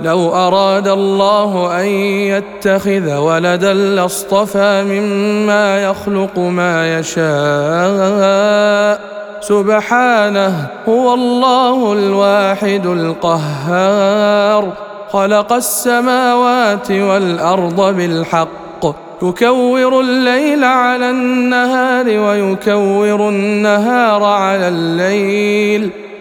لو أراد الله أن يتخذ ولدا لاصطفى مما يخلق ما يشاء. سبحانه هو الله الواحد القهار. خلق السماوات والأرض بالحق. يكور الليل على النهار ويكور النهار على الليل.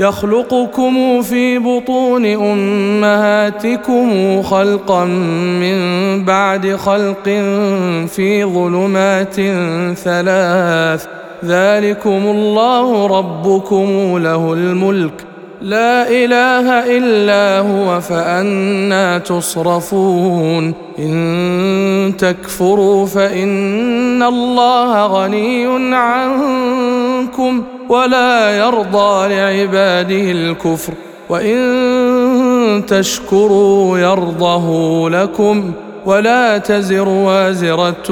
يخلقكم في بطون أمهاتكم خلقا من بعد خلق في ظلمات ثلاث. ذلكم الله ربكم له الملك. لا إله إلا هو فأنا تصرفون. إن تكفروا فإن الله غني عنكم ولا يرضى لعباده الكفر. وإن تشكروا يرضه لكم ولا تزر وازرة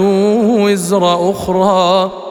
وزر أخرى.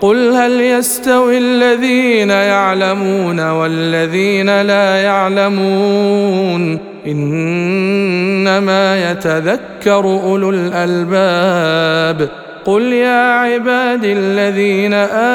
قل هل يستوي الذين يعلمون والذين لا يعلمون إنما يتذكر أولو الألباب قل يا عبادي الذين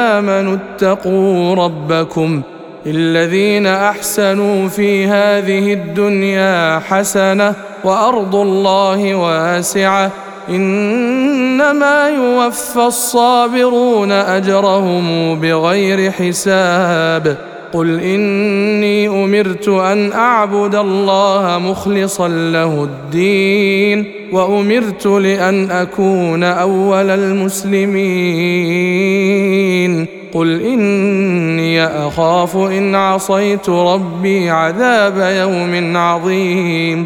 آمنوا اتقوا ربكم الذين أحسنوا في هذه الدنيا حسنة وأرض الله واسعة إنما يوفى الصابرون أجرهم بغير حساب. قل إني أمرت أن أعبد الله مخلصا له الدين وأمرت لأن أكون أول المسلمين. قل إني أخاف إن عصيت ربي عذاب يوم عظيم.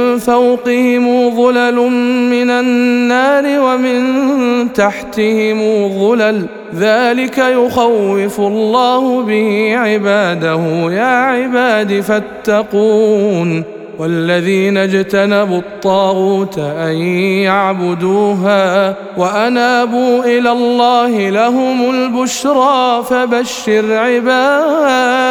فوقهم ظلل من النار ومن تحتهم ظلل. ذلك يخوف الله به عباده. يا عباد فاتقون. والذين اجتنبوا الطاغوت أن يعبدوها وأنابوا إلى الله لهم البشرى. فبشر عباد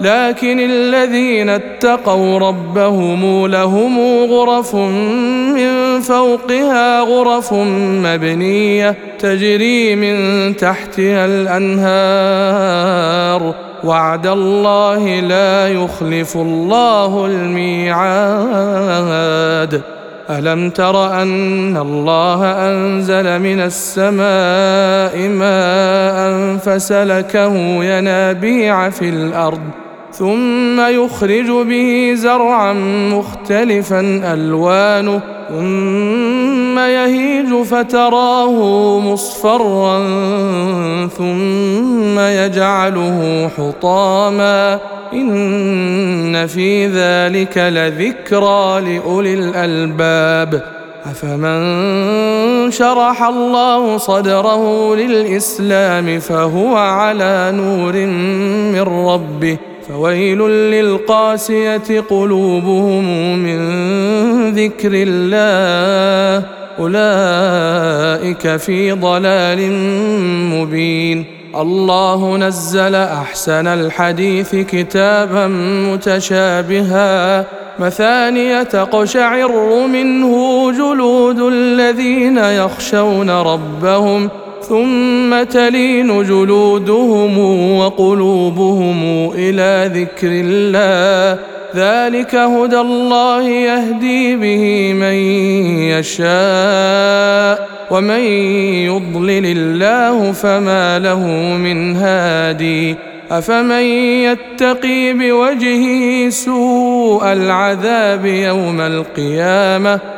لكن الذين اتقوا ربهم لهم غرف من فوقها غرف مبنية تجري من تحتها الأنهار. وعد الله لا يخلف الله الميعاد. ألم تر أن الله أنزل من السماء ماء فسلكه ينابيع في الأرض. ثم يخرج به زرعا مختلفا ألوانه ثم يهيج فتراه مصفرا ثم يجعله حطاما. إن في ذلك لذكرى لأولي الألباب. أفمن شرح الله صدره للإسلام فهو على نور من ربه. فويل للقاسية قلوبهم من ذكر الله. أولئك في ضلال مبين. الله نزل أحسن الحديث كتابا متشابها. مثانية تقشعر منه جلود الذين يخشون ربهم. ثم تلين جلودهم وقلوبهم إلى ذكر الله. ذلك هدى الله يهدي به من يشاء ومن يضلل الله فما له من هادي. أفمن يتقي بوجهه سوء العذاب يوم القيامة؟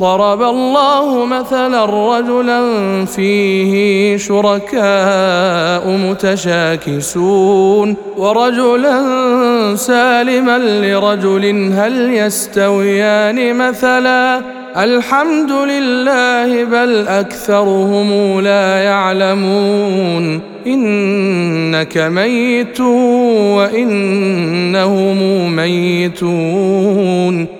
ضرب الله مثلا رجلا فيه شركاء متشاكسون ورجلا سالما لرجل هل يستويان مثلا الحمد لله بل أكثرهم لا يعلمون إنك ميت وإنهم ميتون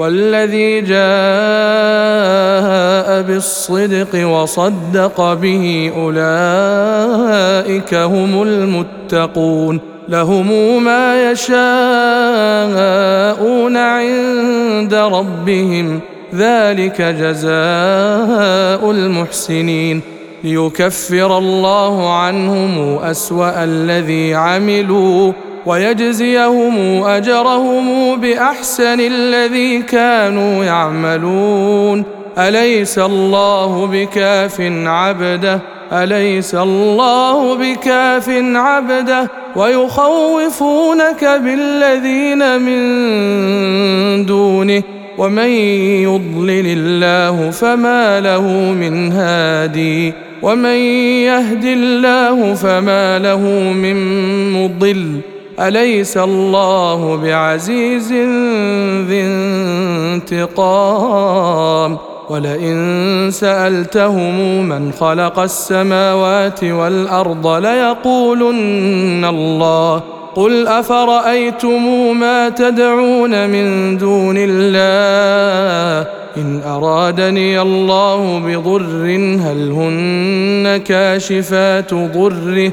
والذي جاء بالصدق وصدق به أولئك هم المتقون لهم ما يشاءون عند ربهم ذلك جزاء المحسنين ليكفر الله عنهم أسوأ الذي عملوا ويجزيهم أجرهم بأحسن الذي كانوا يعملون. أليس الله بكاف عبده؟ أليس الله بكاف عبده؟ ويخوفونك بالذين من دونه. ومن يضلل الله فما له من هادي. ومن يهد الله فما له من مضل. أليس الله بعزيز ذي انتقام؟ ولئن سألتهم من خلق السماوات والأرض ليقولن الله. قل أفرأيتم ما تدعون من دون الله؟ إن أرادني الله بضر هل هن كاشفات ضره؟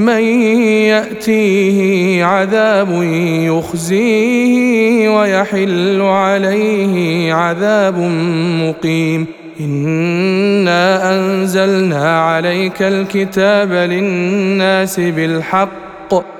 من يأتيه عذاب يخزيه ويحل عليه عذاب مقيم. إنا أنزلنا عليك الكتاب للناس بالحق.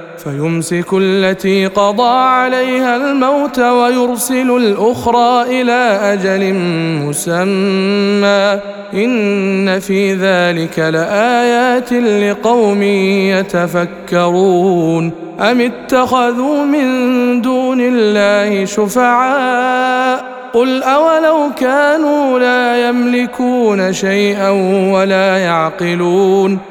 فيمسك التي قضى عليها الموت ويرسل الأخرى إلى أجل مسمى. إن في ذلك لآيات لقوم يتفكرون. أم اتخذوا من دون الله شفعاء؟ قل أولو كانوا لا يملكون شيئا ولا يعقلون.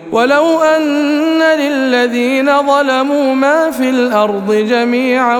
ولو أن للذين ظلموا ما في الأرض جميعا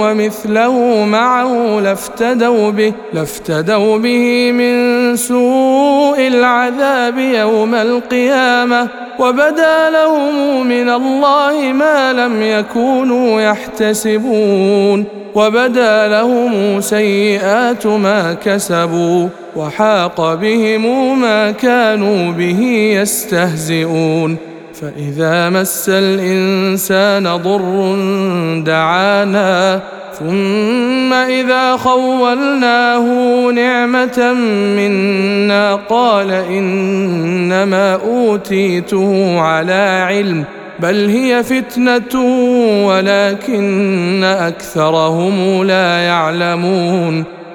ومثله معه لافتدوا به لافتدوا به من سوء العذاب يوم القيامة. وبدا لهم من الله ما لم يكونوا يحتسبون. وبدا لهم سيئات ما كسبوا. وحاق بهم ما كانوا به يستهزئون. فإذا مس الإنسان ضر دعانا ثم إذا خولناه نعمة منا قال إنما أوتيته على علم بل هي فتنة ولكن أكثرهم لا يعلمون.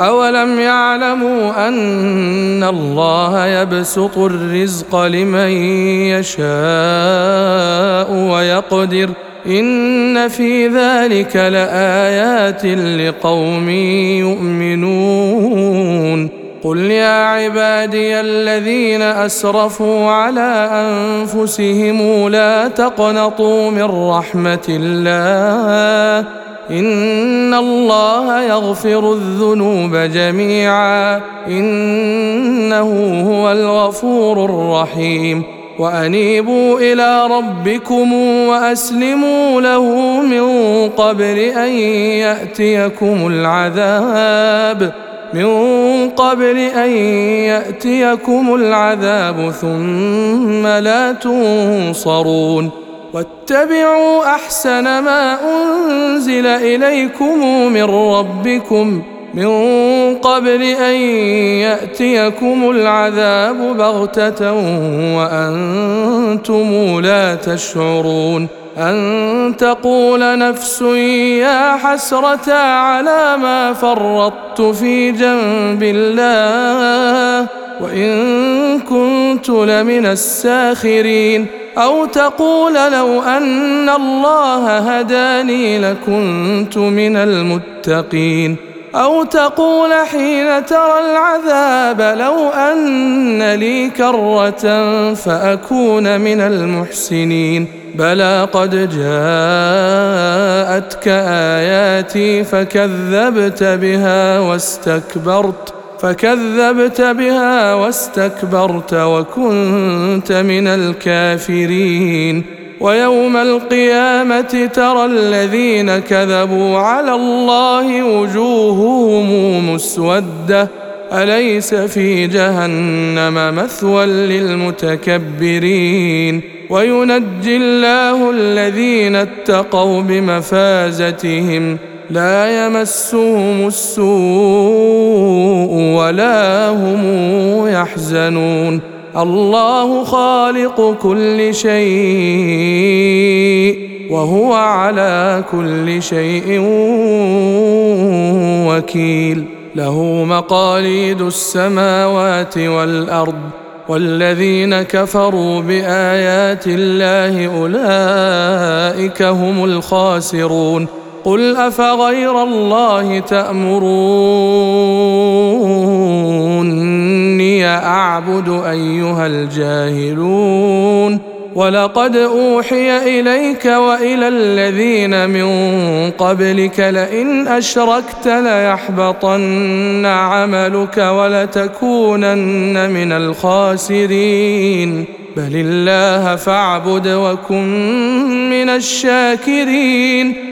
اولم يعلموا ان الله يبسط الرزق لمن يشاء ويقدر ان في ذلك لايات لقوم يؤمنون قل يا عبادي الذين اسرفوا على انفسهم لا تقنطوا من رحمه الله ان الله يغفر الذنوب جميعا انه هو الغفور الرحيم وانيبوا إلى ربكم واسلموا له من قبل ان ياتيكم العذاب من قبل ان ياتيكم العذاب ثم لا تنصرون واتبعوا أحسن ما أنزل إليكم من ربكم من قبل أن يأتيكم العذاب بغتة وأنتم لا تشعرون أن تقول نفس يا حسرة على ما فرطت في جنب الله وإن كنت لمن الساخرين أو تقول لو أن الله هداني لكنت من المتقين. أو تقول حين ترى العذاب لو أن لي كرة فأكون من المحسنين. بلى قد جاءتك آياتي فكذبت بها واستكبرت. فكذبت بها واستكبرت وكنت من الكافرين. ويوم القيامة ترى الذين كذبوا على الله وجوههم مسودة. أليس في جهنم مثوى للمتكبرين؟ وينجي الله الذين اتقوا بمفازتهم. لا يمسهم السوء ولا هم يحزنون. الله خالق كل شيء وهو على كل شيء وكيل. له مقاليد السماوات والأرض والذين كفروا بآيات الله أولئك هم الخاسرون. قل أفغير الله تأمروني أعبد أيها الجاهلون ولقد أوحي إليك وإلى الذين من قبلك لئن أشركت ليحبطن عملك ولتكونن من الخاسرين بل الله فاعبد وكن من الشاكرين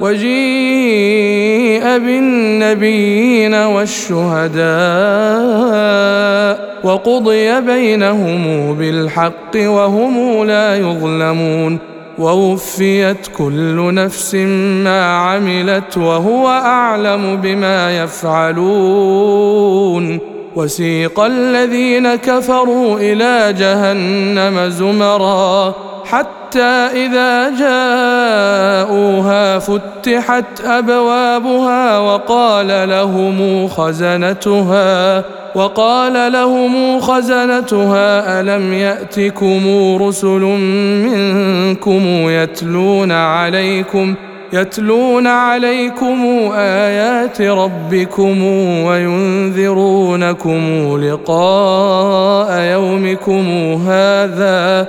وجيء بالنبيين والشهداء وقضي بينهم بالحق وهم لا يظلمون ووفيت كل نفس ما عملت وهو أعلم بما يفعلون وسيق الذين كفروا إلى جهنم زمرا حتى إذا جاءوها فتحت أبوابها وقال لهم خزنتها وقال لهم خزنتها ألم يأتكم رسل منكم يتلون عليكم يتلون عليكم آيات ربكم وينذرونكم لقاء يومكم هذا